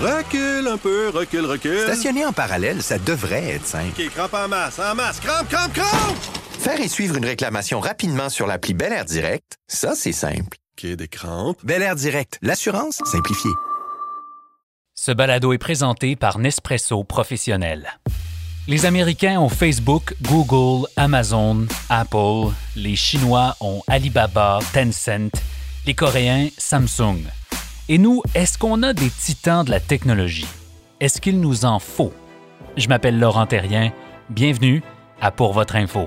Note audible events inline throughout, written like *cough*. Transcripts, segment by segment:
Recule un peu, recule, recule. Stationner en parallèle, ça devrait être simple. OK, crampe en masse, en masse, crampe, crampe, crampe! Faire et suivre une réclamation rapidement sur l'appli Bel Air Direct, ça, c'est simple. OK, des crampes. Bel Air Direct, l'assurance simplifiée. Ce balado est présenté par Nespresso Professionnel. Les Américains ont Facebook, Google, Amazon, Apple. Les Chinois ont Alibaba, Tencent. Les Coréens, Samsung. Et nous, est-ce qu'on a des titans de la technologie? Est-ce qu'il nous en faut? Je m'appelle Laurent Terrien. Bienvenue à Pour votre info.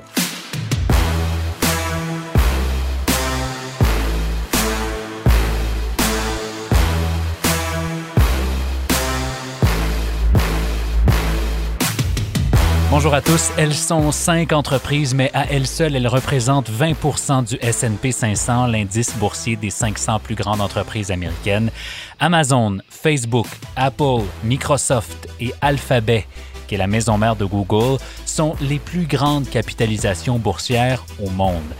Bonjour à tous. Elles sont cinq entreprises, mais à elles seules, elles représentent 20% du S&P 500, l'indice boursier des 500 plus grandes entreprises américaines. Amazon, Facebook, Apple, Microsoft et Alphabet, qui est la maison mère de Google, sont les plus grandes capitalisations boursières au monde.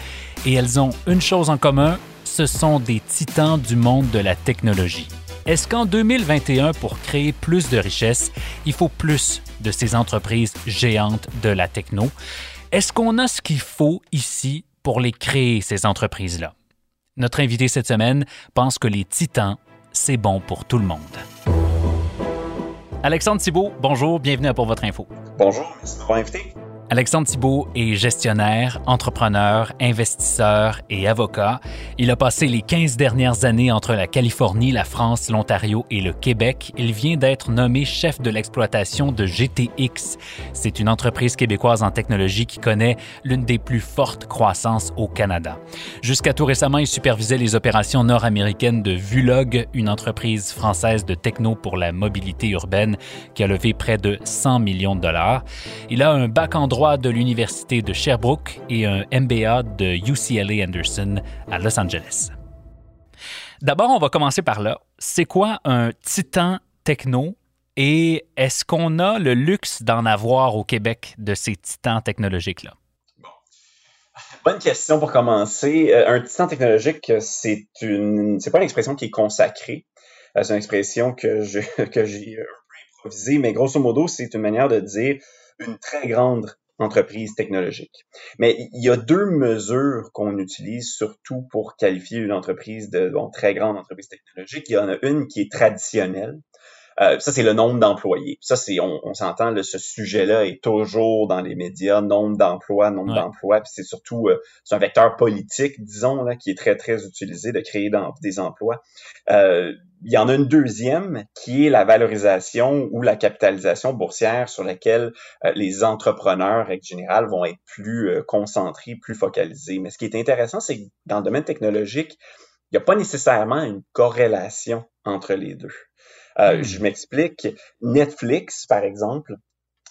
Et elles ont une chose en commun, ce sont des titans du monde de la technologie. Est-ce qu'en 2021, pour créer plus de richesses, il faut plus de ces entreprises géantes de la techno? Est-ce qu'on a ce qu'il faut ici pour les créer, ces entreprises-là? Notre invité cette semaine pense que les titans, c'est bon pour tout le monde. Alexandre Thibault, bonjour, bienvenue Pour votre info. Bonjour, merci de invité. Alexandre Thibault est gestionnaire, entrepreneur, investisseur et avocat. Il a passé les 15 dernières années entre la Californie, la France, l'Ontario et le Québec. Il vient d'être nommé chef de l'exploitation de GTX. C'est une entreprise québécoise en technologie qui connaît l'une des plus fortes croissances au Canada. Jusqu'à tout récemment, il supervisait les opérations nord-américaines de Vulog, une entreprise française de techno pour la mobilité urbaine qui a levé près de 100 millions de dollars. Il a un bac en droit de l'Université de Sherbrooke et un MBA de UCLA Anderson à Los Angeles. D'abord, on va commencer par là. C'est quoi un titan techno et est-ce qu'on a le luxe d'en avoir au Québec de ces titans technologiques-là? Bonne question pour commencer. Euh, un titan technologique, c'est une, c'est pas une expression qui est consacrée. Euh, c'est une expression que j'ai *laughs* que j'ai improvisée, mais grosso modo, c'est une manière de dire une très grande entreprise technologique. Mais il y a deux mesures qu'on utilise surtout pour qualifier une entreprise de très grande entreprise technologique. Il y en a une qui est traditionnelle. Euh, ça, c'est le nombre d'employés. Ça, c'est, on, on s'entend, ce sujet-là est toujours dans les médias, nombre d'emplois, nombre d'emplois, puis c'est surtout, euh, c'est un vecteur politique, disons, là, qui est très, très utilisé de créer dans, des emplois. Euh, il y en a une deuxième qui est la valorisation ou la capitalisation boursière sur laquelle euh, les entrepreneurs, règle générale, vont être plus euh, concentrés, plus focalisés. Mais ce qui est intéressant, c'est que dans le domaine technologique, il n'y a pas nécessairement une corrélation entre les deux. Euh, hmm. Je m'explique. Netflix, par exemple,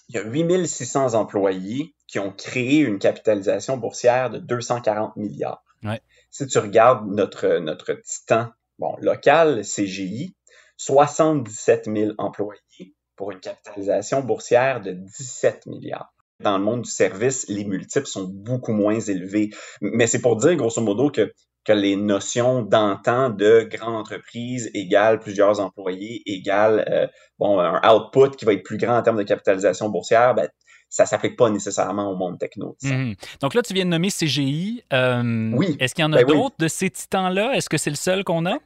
il y a 8600 employés qui ont créé une capitalisation boursière de 240 milliards. Ouais. Si tu regardes notre, notre titan bon, local, CGI, 77 000 employés pour une capitalisation boursière de 17 milliards. Dans le monde du service, les multiples sont beaucoup moins élevés. Mais c'est pour dire, grosso modo, que, que les notions d'antan de grande entreprise égale plusieurs employés égale euh, bon, un output qui va être plus grand en termes de capitalisation boursière, ben, ça s'applique pas nécessairement au monde techno. Mhm. Donc là, tu viens de nommer CGI. Euh, oui. Est-ce qu'il y en a Ben oui. d'autres de ces titans-là? Est-ce que c'est le seul qu'on a?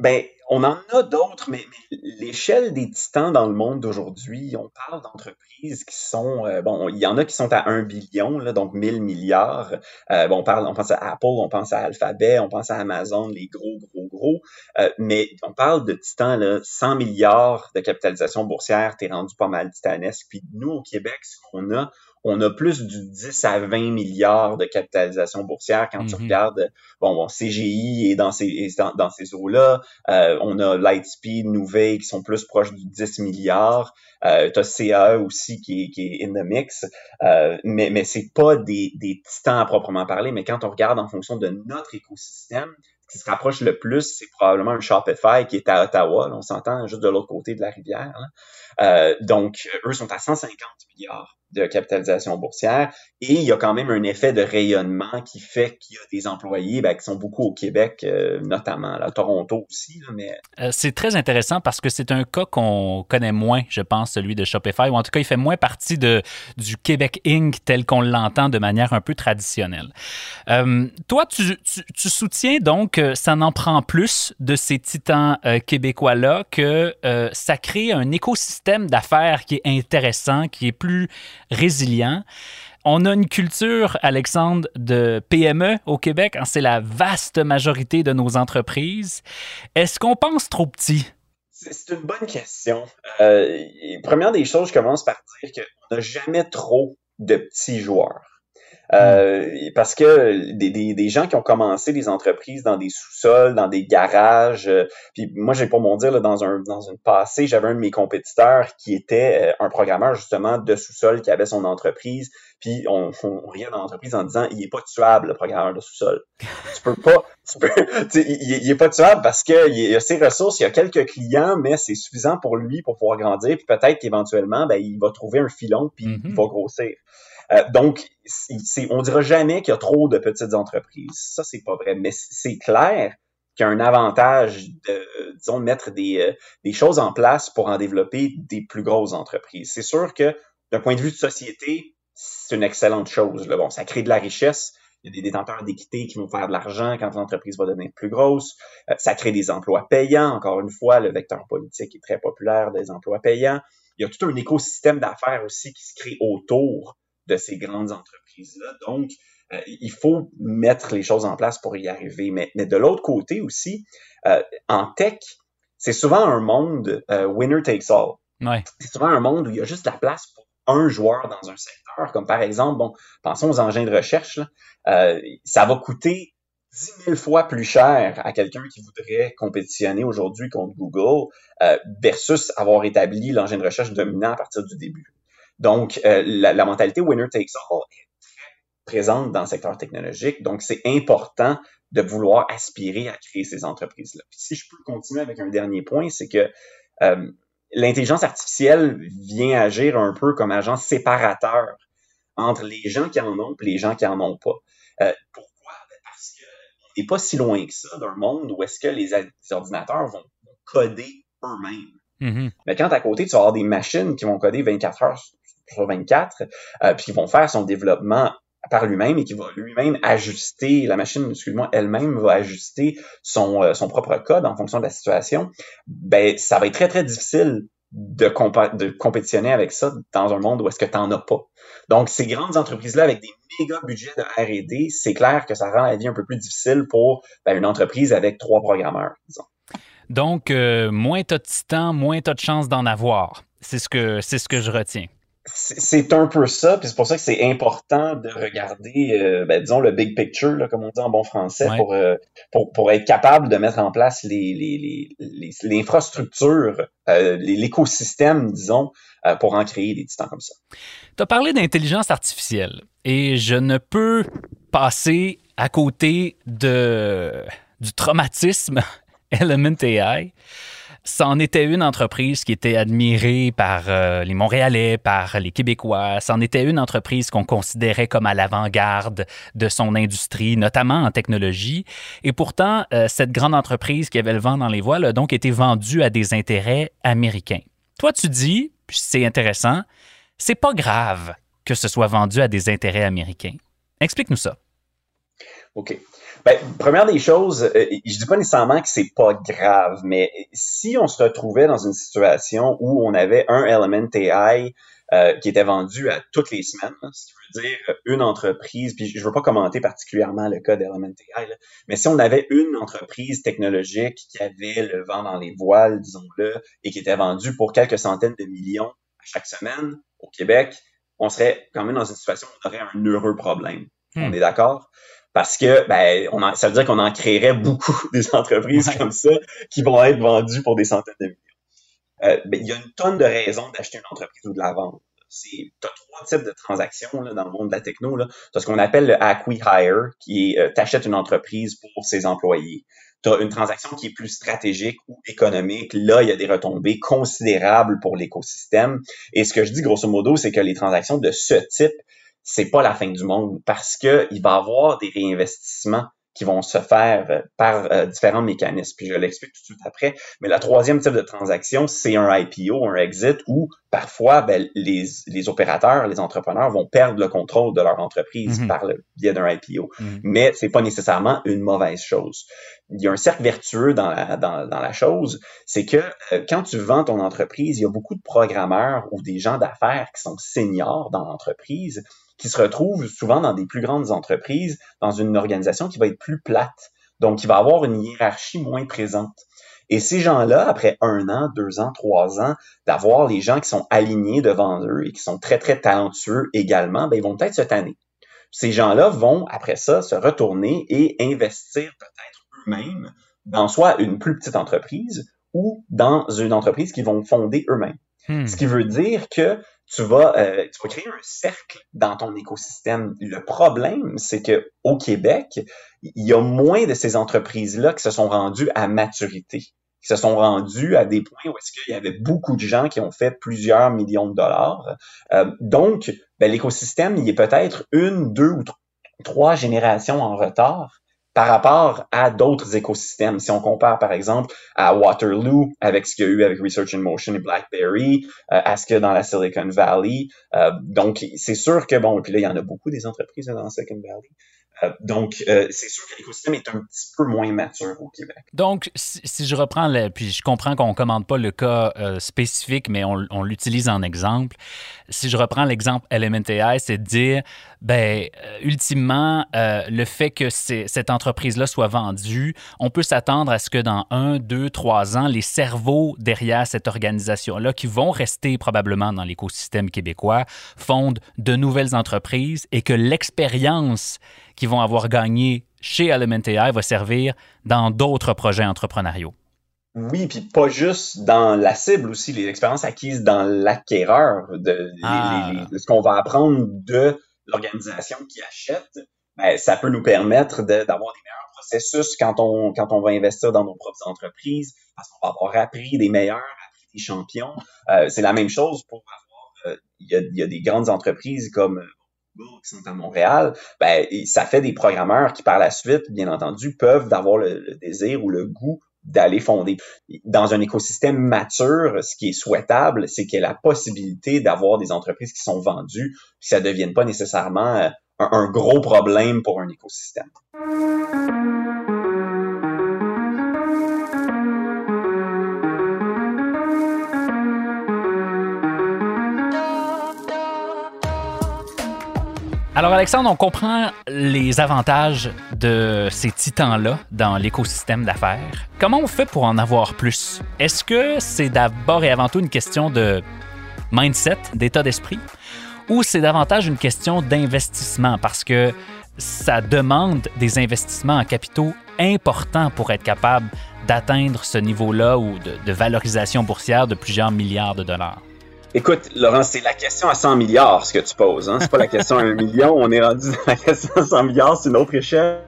Ben, on en a d'autres, mais, mais l'échelle des titans dans le monde d'aujourd'hui, on parle d'entreprises qui sont, euh, bon, il y en a qui sont à 1 billion, là, donc 1000 milliards. Euh, bon, on parle, on pense à Apple, on pense à Alphabet, on pense à Amazon, les gros, gros, gros. Euh, mais on parle de titans, là, 100 milliards de capitalisation boursière, t'es rendu pas mal titanesque. Puis nous, au Québec, ce qu'on a, on a plus du 10 à 20 milliards de capitalisation boursière quand tu Mhm. regardes, bon, bon, CGI est dans ces, est dans, dans ces eaux-là. Euh, on a Lightspeed, Nuvei qui sont plus proches du 10 milliards. Euh, tu as CAE aussi qui est, qui est in the mix. Euh, mais mais c'est pas des, des titans à proprement parler. Mais quand on regarde en fonction de notre écosystème, ce qui se rapproche le plus, c'est probablement un Shopify qui est à Ottawa. Là, on s'entend juste de l'autre côté de la rivière. là. Euh, donc, eux sont à 150 milliards de capitalisation boursière. Et il y a quand même un effet de rayonnement qui fait qu'il y a des employés ben, qui sont beaucoup au Québec, euh, notamment, à Toronto aussi. Euh, c'est très intéressant parce que c'est un cas qu'on connaît moins, je pense, celui de Shopify, ou en tout cas, il fait moins partie du Québec Inc. tel qu'on l'entend de manière un peu traditionnelle. Euh, toi, tu, tu, soutiens donc que ça n'en prend plus de ces titans québécois-là, que ça crée un écosystème d'affaires qui est intéressant, qui est plus résilient. On a une culture, Alexandre, de PME au Québec. Hein, c'est la vaste majorité de nos entreprises. Est-ce qu'on pense trop petit? C'est une bonne question. Euh, première des choses, je commence par dire qu'on n'a jamais trop de petits joueurs. Euh, parce que des, des, des, gens qui ont commencé des entreprises dans des sous-sols, dans des garages, euh, puis moi j'ai pour mon dire là, dans un dans une passé, j'avais un de mes compétiteurs qui était euh, un programmeur justement de sous-sol qui avait son entreprise, puis on, on riait dans l'entreprise en disant il est pas tuable le programmeur de sous-sol. *laughs* tu peux pas, tu peux, *laughs* il, il, est pas tuable parce que il a ses ressources, il a quelques clients, mais c'est suffisant pour lui pour pouvoir grandir, puis peut-être qu'éventuellement ben il va trouver un filon puis il mm-hmm. va grossir. Euh, donc, c'est, on dira jamais qu'il y a trop de petites entreprises. Ça, c'est pas vrai. Mais c'est clair qu'il y a un avantage de, disons, de mettre des, euh, des choses en place pour en développer des plus grosses entreprises. C'est sûr que d'un point de vue de société, c'est une excellente chose. Bon, ça crée de la richesse. Il y a des détenteurs d'équité qui vont faire de l'argent quand l'entreprise va devenir plus grosse. Euh, ça crée des emplois payants. Encore une fois, le vecteur politique est très populaire des emplois payants. Il y a tout un écosystème d'affaires aussi qui se crée autour de ces grandes entreprises-là. Donc, euh, il faut mettre les choses en place pour y arriver. Mais, mais de l'autre côté aussi, euh, en tech, c'est souvent un monde euh, winner takes all. Ouais. C'est souvent un monde où il y a juste la place pour un joueur dans un secteur, comme par exemple, bon, pensons aux engins de recherche, là, ça va coûter 10 000 fois plus cher à quelqu'un qui voudrait compétitionner aujourd'hui contre Google versus avoir établi l'engin de recherche dominant à partir du début. Donc, euh, la, mentalité winner takes all est très présente dans le secteur technologique. Donc, c'est important de vouloir aspirer à créer ces entreprises-là. si je peux continuer avec un dernier point, c'est que euh, l'intelligence artificielle vient agir un peu comme agent séparateur entre les gens qui en ont et les gens qui en ont pas. Euh, pourquoi? Ben, parce qu'on n'est pas si loin que ça d'un monde où est-ce que les, ordinateurs vont, coder eux-mêmes. Mm-hmm. Mais quand à côté, tu vas avoir des machines qui vont coder 24 heures sur 24, euh, puis qui vont faire son développement par lui-même et qui va lui-même ajuster, la machine, excuse-moi, elle-même va ajuster son, euh, son propre code en fonction de la situation, ben ça va être très, très difficile de, de compétitionner avec ça dans un monde où est-ce que tu n'en as pas. Donc, ces grandes entreprises-là, avec des méga budgets de R&D, c'est clair que ça rend la vie un peu plus difficile pour ben, une entreprise avec trois programmeurs, disons. Donc, euh, moins tu as de titan, moins tu as de chances d'en avoir. C'est ce, que, c'est ce que je retiens c'est un peu ça, puis c'est pour ça que c'est important de regarder, euh, ben, disons, le big picture, là, comme on dit en bon français, pour, euh, pour, pour, être capable de mettre en place les, l'infrastructure, les, euh, l'écosystème, disons, pour en créer des titans comme ça. Tu as parlé d'intelligence artificielle et je ne peux passer à côté de, du traumatisme *laughs* Element AI c'en était une entreprise qui était admirée par euh, les Montréalais, par les Québécois. C'en était une entreprise qu'on considérait comme à l'avant-garde de son industrie, notamment en technologie. Et pourtant, euh, cette grande entreprise qui avait le vent dans les voiles a donc été vendue à des intérêts américains. Toi, tu dis, c'est intéressant, c'est pas grave que ce soit vendu à des intérêts américains. Explique-nous ça. OK. Ben, première des choses, euh, je dis pas nécessairement que c'est pas grave, mais si on se retrouvait dans une situation où on avait un Element AI euh, qui était vendu à toutes les semaines, ce qui veut dire une entreprise, puis je veux pas commenter particulièrement le cas d'Element AI, mais si on avait une entreprise technologique qui avait le vent dans les voiles, disons-le, et qui était vendue pour quelques centaines de millions à chaque semaine au Québec, on serait quand même dans une situation où on aurait un heureux problème. On hmm. est d'accord? Parce que ben, on ça veut dire qu'on en créerait beaucoup *laughs* des entreprises comme ça qui vont être vendues pour des centaines de millions. Euh, ben, il y a une tonne de raisons d'acheter une entreprise ou de la vendre. Tu as trois types de transactions là, dans le monde de la techno. Tu as ce qu'on appelle le acqui-hire, qui est euh, tu achètes une entreprise pour ses employés. tu as une transaction qui est plus stratégique ou économique, là, il y a des retombées considérables pour l'écosystème. Et ce que je dis grosso modo, c'est que les transactions de ce type, c'est pas la fin du monde parce que il va y avoir des réinvestissements qui vont se faire euh, par euh, différents mécanismes. Puis je l'explique tout de suite après. Mais la troisième type de transaction, c'est un IPO, un exit, où parfois ben, les, les, opérateurs, les entrepreneurs vont perdre le contrôle de leur entreprise mhm. par le biais d'un IPO. Mhm. Mais c'est pas nécessairement une mauvaise chose. Il y a un cercle vertueux dans la, dans, dans la chose, c'est que euh, quand tu vends ton entreprise, il y a beaucoup de programmeurs ou des gens d'affaires qui sont seniors dans l'entreprise qui se retrouvent souvent dans des plus grandes entreprises, dans une organisation qui va être plus plate, donc qui va avoir une hiérarchie moins présente. Et ces gens-là, après un an, deux ans, trois ans, d'avoir les gens qui sont alignés devant eux et qui sont très, très talentueux également, ben, ils vont peut-être se tanner. Ces gens-là vont, après ça, se retourner et investir peut-être eux-mêmes dans soit une plus petite entreprise ou dans une entreprise qu'ils vont fonder eux-mêmes. Hmm. Ce qui veut dire que tu vas, euh, tu vas créer un cercle dans ton écosystème. Le problème, c'est que au Québec, il y a moins de ces entreprises-là qui se sont rendues à maturité, qui se sont rendues à des points où est-ce qu'il y avait beaucoup de gens qui ont fait plusieurs millions de dollars. Euh, donc, ben, l'écosystème, il est peut-être une, deux ou trois générations en retard par rapport à d'autres écosystèmes. Si on compare, par exemple, à Waterloo, avec ce qu'il y a eu avec Research in Motion et BlackBerry, euh, à ce que dans la Silicon Valley. Euh, donc, c'est sûr que, bon, et puis là, il y en a beaucoup des entreprises dans Silicon Valley. Euh, donc, c'est sûr que l'écosystème est un petit peu moins mature au Québec. Donc, si, je reprends, le, puis je comprends qu'on ne commande pas le cas spécifique, mais on, l'utilise en exemple. Si je reprends l'exemple AI, c'est de dire, ben, ultimement, le fait que cette entreprise-là soit vendue, on peut s'attendre à ce que dans un, deux, trois ans, les cerveaux derrière cette organisation-là, qui vont rester probablement dans l'écosystème québécois, fondent de nouvelles entreprises et que l'expérience qui vont avoir gagné chez Element AI va servir dans d'autres projets entrepreneuriaux. Oui, puis pas juste dans la cible aussi, les expériences acquises dans l'acquéreur, de, ah. ce qu'on va apprendre de l'organisation qui achète, ben, ça peut nous permettre d'avoir des meilleurs processus quand on, quand on va investir dans nos propres entreprises, parce qu'on va avoir appris des meilleurs, appris des champions. Euh, c'est la même chose pour avoir, euh, il y, a, y, a, des grandes entreprises comme qui sont à Montréal, ben, ça fait des programmeurs qui, par la suite, bien entendu, peuvent avoir le, désir ou le goût d'aller fonder. Dans un écosystème mature, ce qui est souhaitable, c'est qu'il y ait la possibilité d'avoir des entreprises qui sont vendues, puis ça ne devienne pas nécessairement un gros problème pour un écosystème. Alors Alexandre, on comprend les avantages de ces titans-là dans l'écosystème d'affaires. Comment on fait pour en avoir plus? Est-ce que c'est d'abord et avant tout une question de mindset, d'état d'esprit, ou c'est davantage une question d'investissement? Parce que ça demande des investissements en capitaux importants pour être capable d'atteindre ce niveau-là ou de, de valorisation boursière de plusieurs milliards de dollars? Écoute, Laurent, c'est la question à 100 milliards, ce que tu poses. Hein? C'est pas la question à 1 million. On est rendu dans la question à 100 milliards, c'est une autre échelle.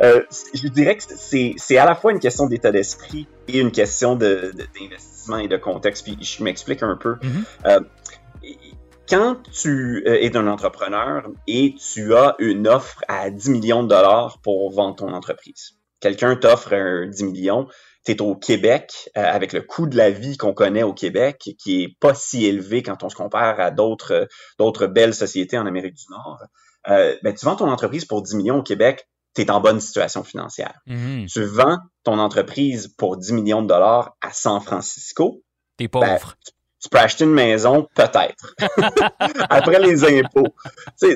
Euh, je dirais que c'est à la fois une question d'état d'esprit et une question d'investissement de, et de contexte. Puis je m'explique un peu. Mm-hmm. euh, quand tu euh, es un entrepreneur et tu as une offre à 10 millions de dollars pour vendre ton entreprise, quelqu'un t'offre 10 millions, tu au Québec, euh, avec le coût de la vie qu'on connaît au Québec, qui est pas si élevé quand on se compare à d'autres d'autres belles sociétés en Amérique du Nord, euh, ben, tu vends ton entreprise pour 10 millions au Québec, tu es en bonne situation financière. Mm-hmm. Tu vends ton entreprise pour 10 millions de dollars à San Francisco. T'es pauvre. Ben, tu peux acheter une maison, peut-être, *laughs* après les impôts.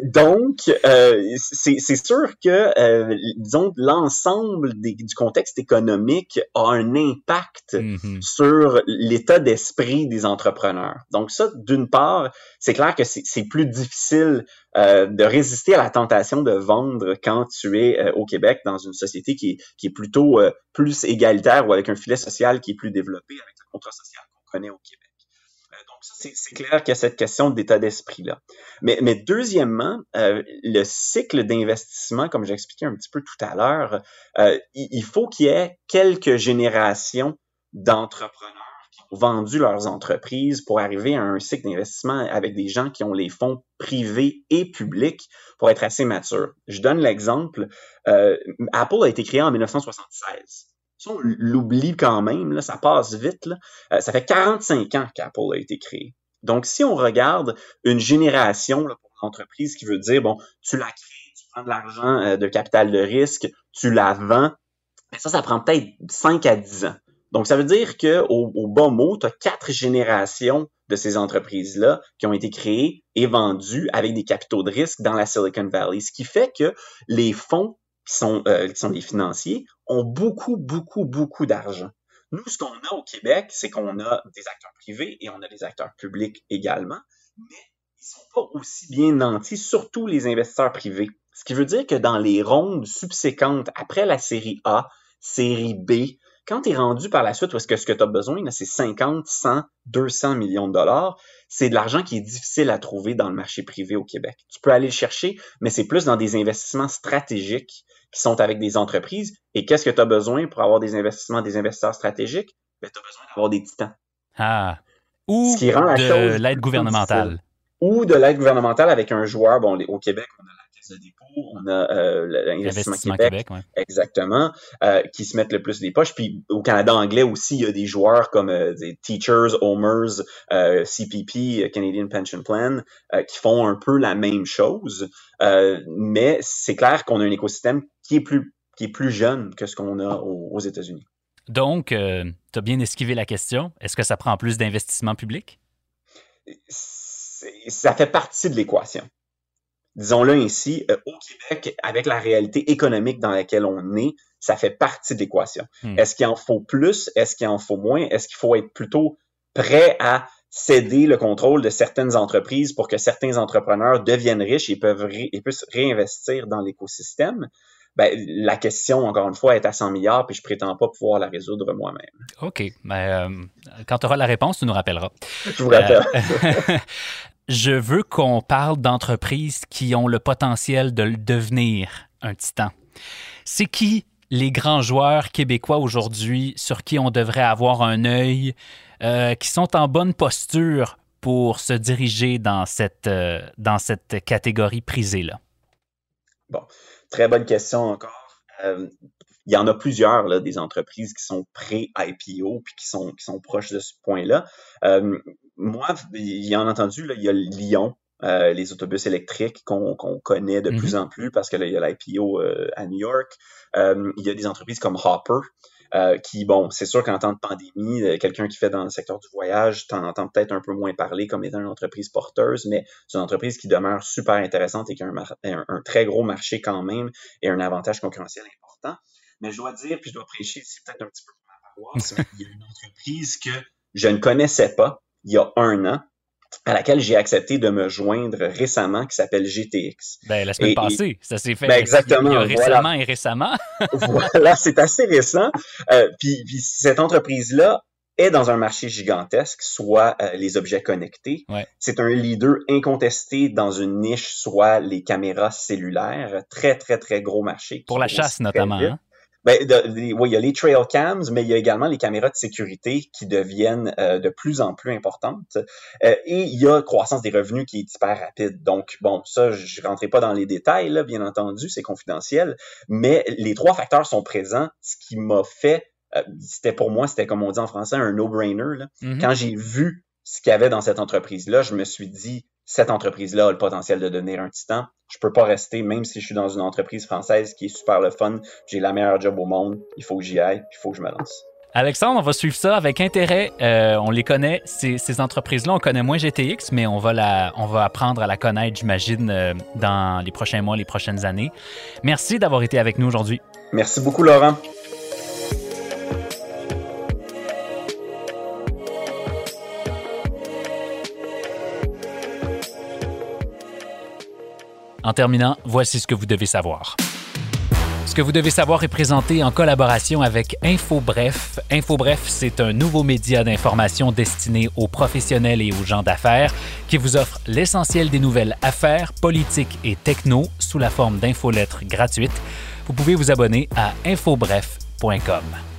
donc, euh, c'est sûr que, euh, disons, l'ensemble du contexte économique a un impact mm-hmm. sur l'état d'esprit des entrepreneurs. Donc ça, d'une part, c'est clair que c'est plus difficile euh, de résister à la tentation de vendre quand tu es euh, au Québec dans une société qui, qui est plutôt euh, plus égalitaire ou avec un filet social qui est plus développé avec le contrat social qu'on connaît au Québec. C'est clair qu'il y a cette question d'état d'esprit-là. Mais, mais, deuxièmement, le cycle d'investissement, comme j'expliquais un petit peu tout à l'heure, il, faut qu'il y ait quelques générations d'entrepreneurs qui ont vendu leurs entreprises pour arriver à un cycle d'investissement avec des gens qui ont les fonds privés et publics pour être assez matures. Je donne l'exemple. Euh, Apple a été créé en 1976. Ça, on l'oublie quand même, ça passe vite. Euh, ça fait 45 ans qu'Apple a été créé. Donc, si on regarde une génération là, pour l'entreprise qui veut dire, bon, tu la crées, tu prends de l'argent euh, de capital de risque, tu la vends, ben ça, ça prend peut-être 5 à 10 ans. Donc, ça veut dire que au, bas mot, tu as quatre générations de ces entreprises-là qui ont été créées et vendues avec des capitaux de risque dans la Silicon Valley. Ce qui fait que les fonds qui sont, euh, qui sont des financiers ont beaucoup, beaucoup, beaucoup d'argent. Nous, ce qu'on a au Québec, c'est qu'on a des acteurs privés et on a des acteurs publics également, mais ils sont pas aussi bien nantis, surtout les investisseurs privés. Ce qui veut dire que dans les rondes subséquentes après la série A, série B, quand tu es rendu par la suite, où est-ce que ce que tu as besoin, c'est 50, 100, 200 millions de dollars, c'est de l'argent qui est difficile à trouver dans le marché privé au Québec. Tu peux aller le chercher, mais c'est plus dans des investissements stratégiques qui sont avec des entreprises. Et qu'est-ce que tu as besoin pour avoir des investissements, des investisseurs stratégiques? Ben, tu as besoin d'avoir des titans. Ah. Ou de l'aide gouvernementale. Ou de l'aide gouvernementale avec un joueur. Bon, au Québec, on a de dépôt, on a euh, l'investissement Québec, exactement, euh, qui se mettent le plus des poches. Puis au Canada anglais aussi, il y a des joueurs comme euh, des Teachers, Homers, CPP, Canadian Pension Plan, qui font un peu la même chose. mais c'est clair qu'on a un écosystème qui est plus qui est plus jeune que ce qu'on a aux, États-Unis. Donc, tu as bien esquivé la question. Est-ce que ça prend plus d'investissement public? Ça fait partie de l'équation disons-le ainsi, euh, au Québec, avec la réalité économique dans laquelle on est, ça fait partie de l'équation. Hmm. Est-ce qu'il en faut plus? Est-ce qu'il en faut moins? Est-ce qu'il faut être plutôt prêt à céder le contrôle de certaines entreprises pour que certains entrepreneurs deviennent riches et peuvent et puissent réinvestir dans l'écosystème? Ben, la question, encore une fois, est à 100 milliards, puis je prétends pas pouvoir la résoudre moi-même. OK. Ben, euh, quand tu auras la réponse, tu nous rappelleras. Je vous rappelle. Euh, *laughs* je veux qu'on parle d'entreprises qui ont le potentiel de devenir un titan. C'est qui les grands joueurs québécois aujourd'hui sur qui on devrait avoir un œil, euh, qui sont en bonne posture pour se diriger dans cette, euh, dans cette catégorie prisée-là? Bon, très bonne question encore. Euh, il y en a plusieurs, des entreprises qui sont pré-IPO puis qui sont proches de ce point-là. Euh, moi, il y en a entendu, là, il y a Lyon, euh, les autobus électriques qu'on connaît de mm-hmm. plus en plus parce que là, il y a l'IPO euh, à New York. il y a des entreprises comme Hopper. qui, bon, c'est sûr qu'en temps de pandémie, quelqu'un qui fait dans le secteur du voyage, t'en entends peut-être un peu moins parler comme étant une entreprise porteuse, mais c'est une entreprise qui demeure super intéressante et qui a un, un très gros marché quand même et un avantage concurrentiel important. Mais je dois dire, puis je dois prêcher c'est peut-être un petit peu pour ma paroisse, *laughs* il y a une entreprise que je ne connaissais pas il y a un an, à laquelle j'ai accepté de me joindre récemment, qui s'appelle GTX. Ben, la semaine passée, ça s'est fait ben, exactement, récemment et récemment. *laughs* *laughs* voilà, c'est assez récent. Euh, puis, puis, cette entreprise-là est dans un marché gigantesque, soit euh, les objets connectés. C'est un leader incontesté dans une niche, soit les caméras cellulaires. Très, très, très gros marché. Pour la chasse, notamment. Hein? Ben, oui, il y a les trail cams, mais il y a également les caméras de sécurité qui deviennent euh, de plus en plus importantes. Euh, et il y a croissance des revenus qui est hyper rapide. Donc, bon, ça, je ne rentrerai pas dans les détails, là, bien entendu, c'est confidentiel, mais les trois facteurs sont présents, ce qui m'a fait, euh, c'était pour moi, c'était comme on dit en français, un no-brainer. Mm-hmm. Quand j'ai vu ce qu'il y avait dans cette entreprise-là, je me suis dit, cette entreprise-là a le potentiel de devenir un titan je peux pas rester, même si je suis dans une entreprise française qui est super le fun, j'ai la meilleure job au monde, il faut que j'y aille, il faut que je me lance. Alexandre, on va suivre ça avec intérêt. Euh, on les connaît, ces, entreprises-là. On connaît moins GTX, mais on va, la, on va apprendre à la connaître, j'imagine, euh, dans les prochains mois, les prochaines années. Merci d'avoir été avec nous aujourd'hui. Merci beaucoup, Laurent. En terminant, voici ce que vous devez savoir. Ce que vous devez savoir est présenté en collaboration avec InfoBref. InfoBref, c'est un nouveau média d'information destiné aux professionnels et aux gens d'affaires qui vous offre l'essentiel des nouvelles affaires, politiques et techno sous la forme d'infolettres gratuites. Vous pouvez vous abonner à infobref.com.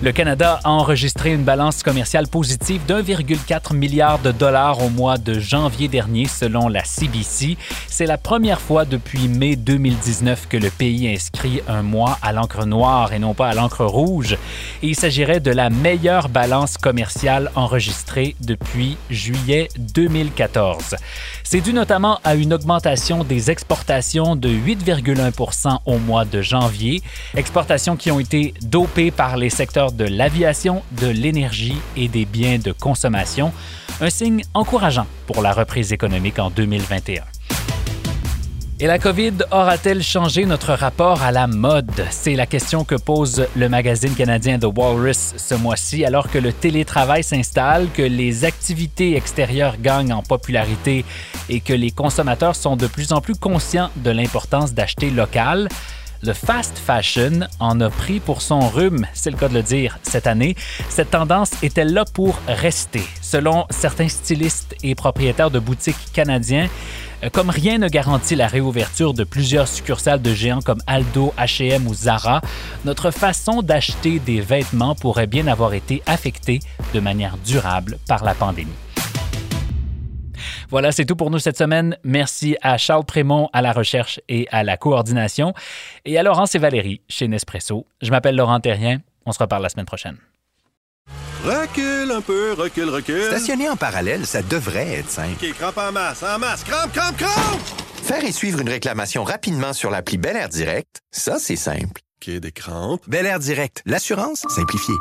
Le Canada a enregistré une balance commerciale positive d'1,4 milliard de dollars au mois de janvier dernier, selon la CBC. C'est la première fois depuis mai 2019 que le pays inscrit un mois à l'encre noire et non pas à l'encre rouge. Il s'agirait de la meilleure balance commerciale enregistrée depuis juillet 2014. C'est dû notamment à une augmentation des exportations de 8,1% au mois de janvier, exportations qui ont été dopées par les secteurs de l'aviation, de l'énergie et des biens de consommation, un signe encourageant pour la reprise économique en 2021. Et la COVID aura-t-elle changé notre rapport à la mode? C'est la question que pose le magazine canadien The Walrus ce mois-ci, alors que le télétravail s'installe, que les activités extérieures gagnent en popularité et que les consommateurs sont de plus en plus conscients de l'importance d'acheter local. Le fast fashion en a pris pour son rhume, c'est le cas de le dire, cette année. Cette tendance est-elle là pour rester? Selon certains stylistes et propriétaires de boutiques canadiens, euh, comme rien ne garantit la réouverture de plusieurs succursales de géants comme Aldo, H&M ou Zara, notre façon d'acheter des vêtements pourrait bien avoir été affectée de manière durable par la pandémie. Voilà, c'est tout pour nous cette semaine. Merci à Charles Prémont à la recherche et à la coordination et à Laurence et Valérie chez Nespresso. Je m'appelle Laurent Terrien. On se reparle la semaine prochaine. Recule un peu, recule, recule. Stationner en parallèle, ça devrait être simple. OK, crampe en masse, en masse, crampe, crampe, crampe! Faire et suivre une réclamation rapidement sur l'appli Bel Air Direct, ça, c'est simple. OK, des crampes. Bel Air Direct, l'assurance simplifiée.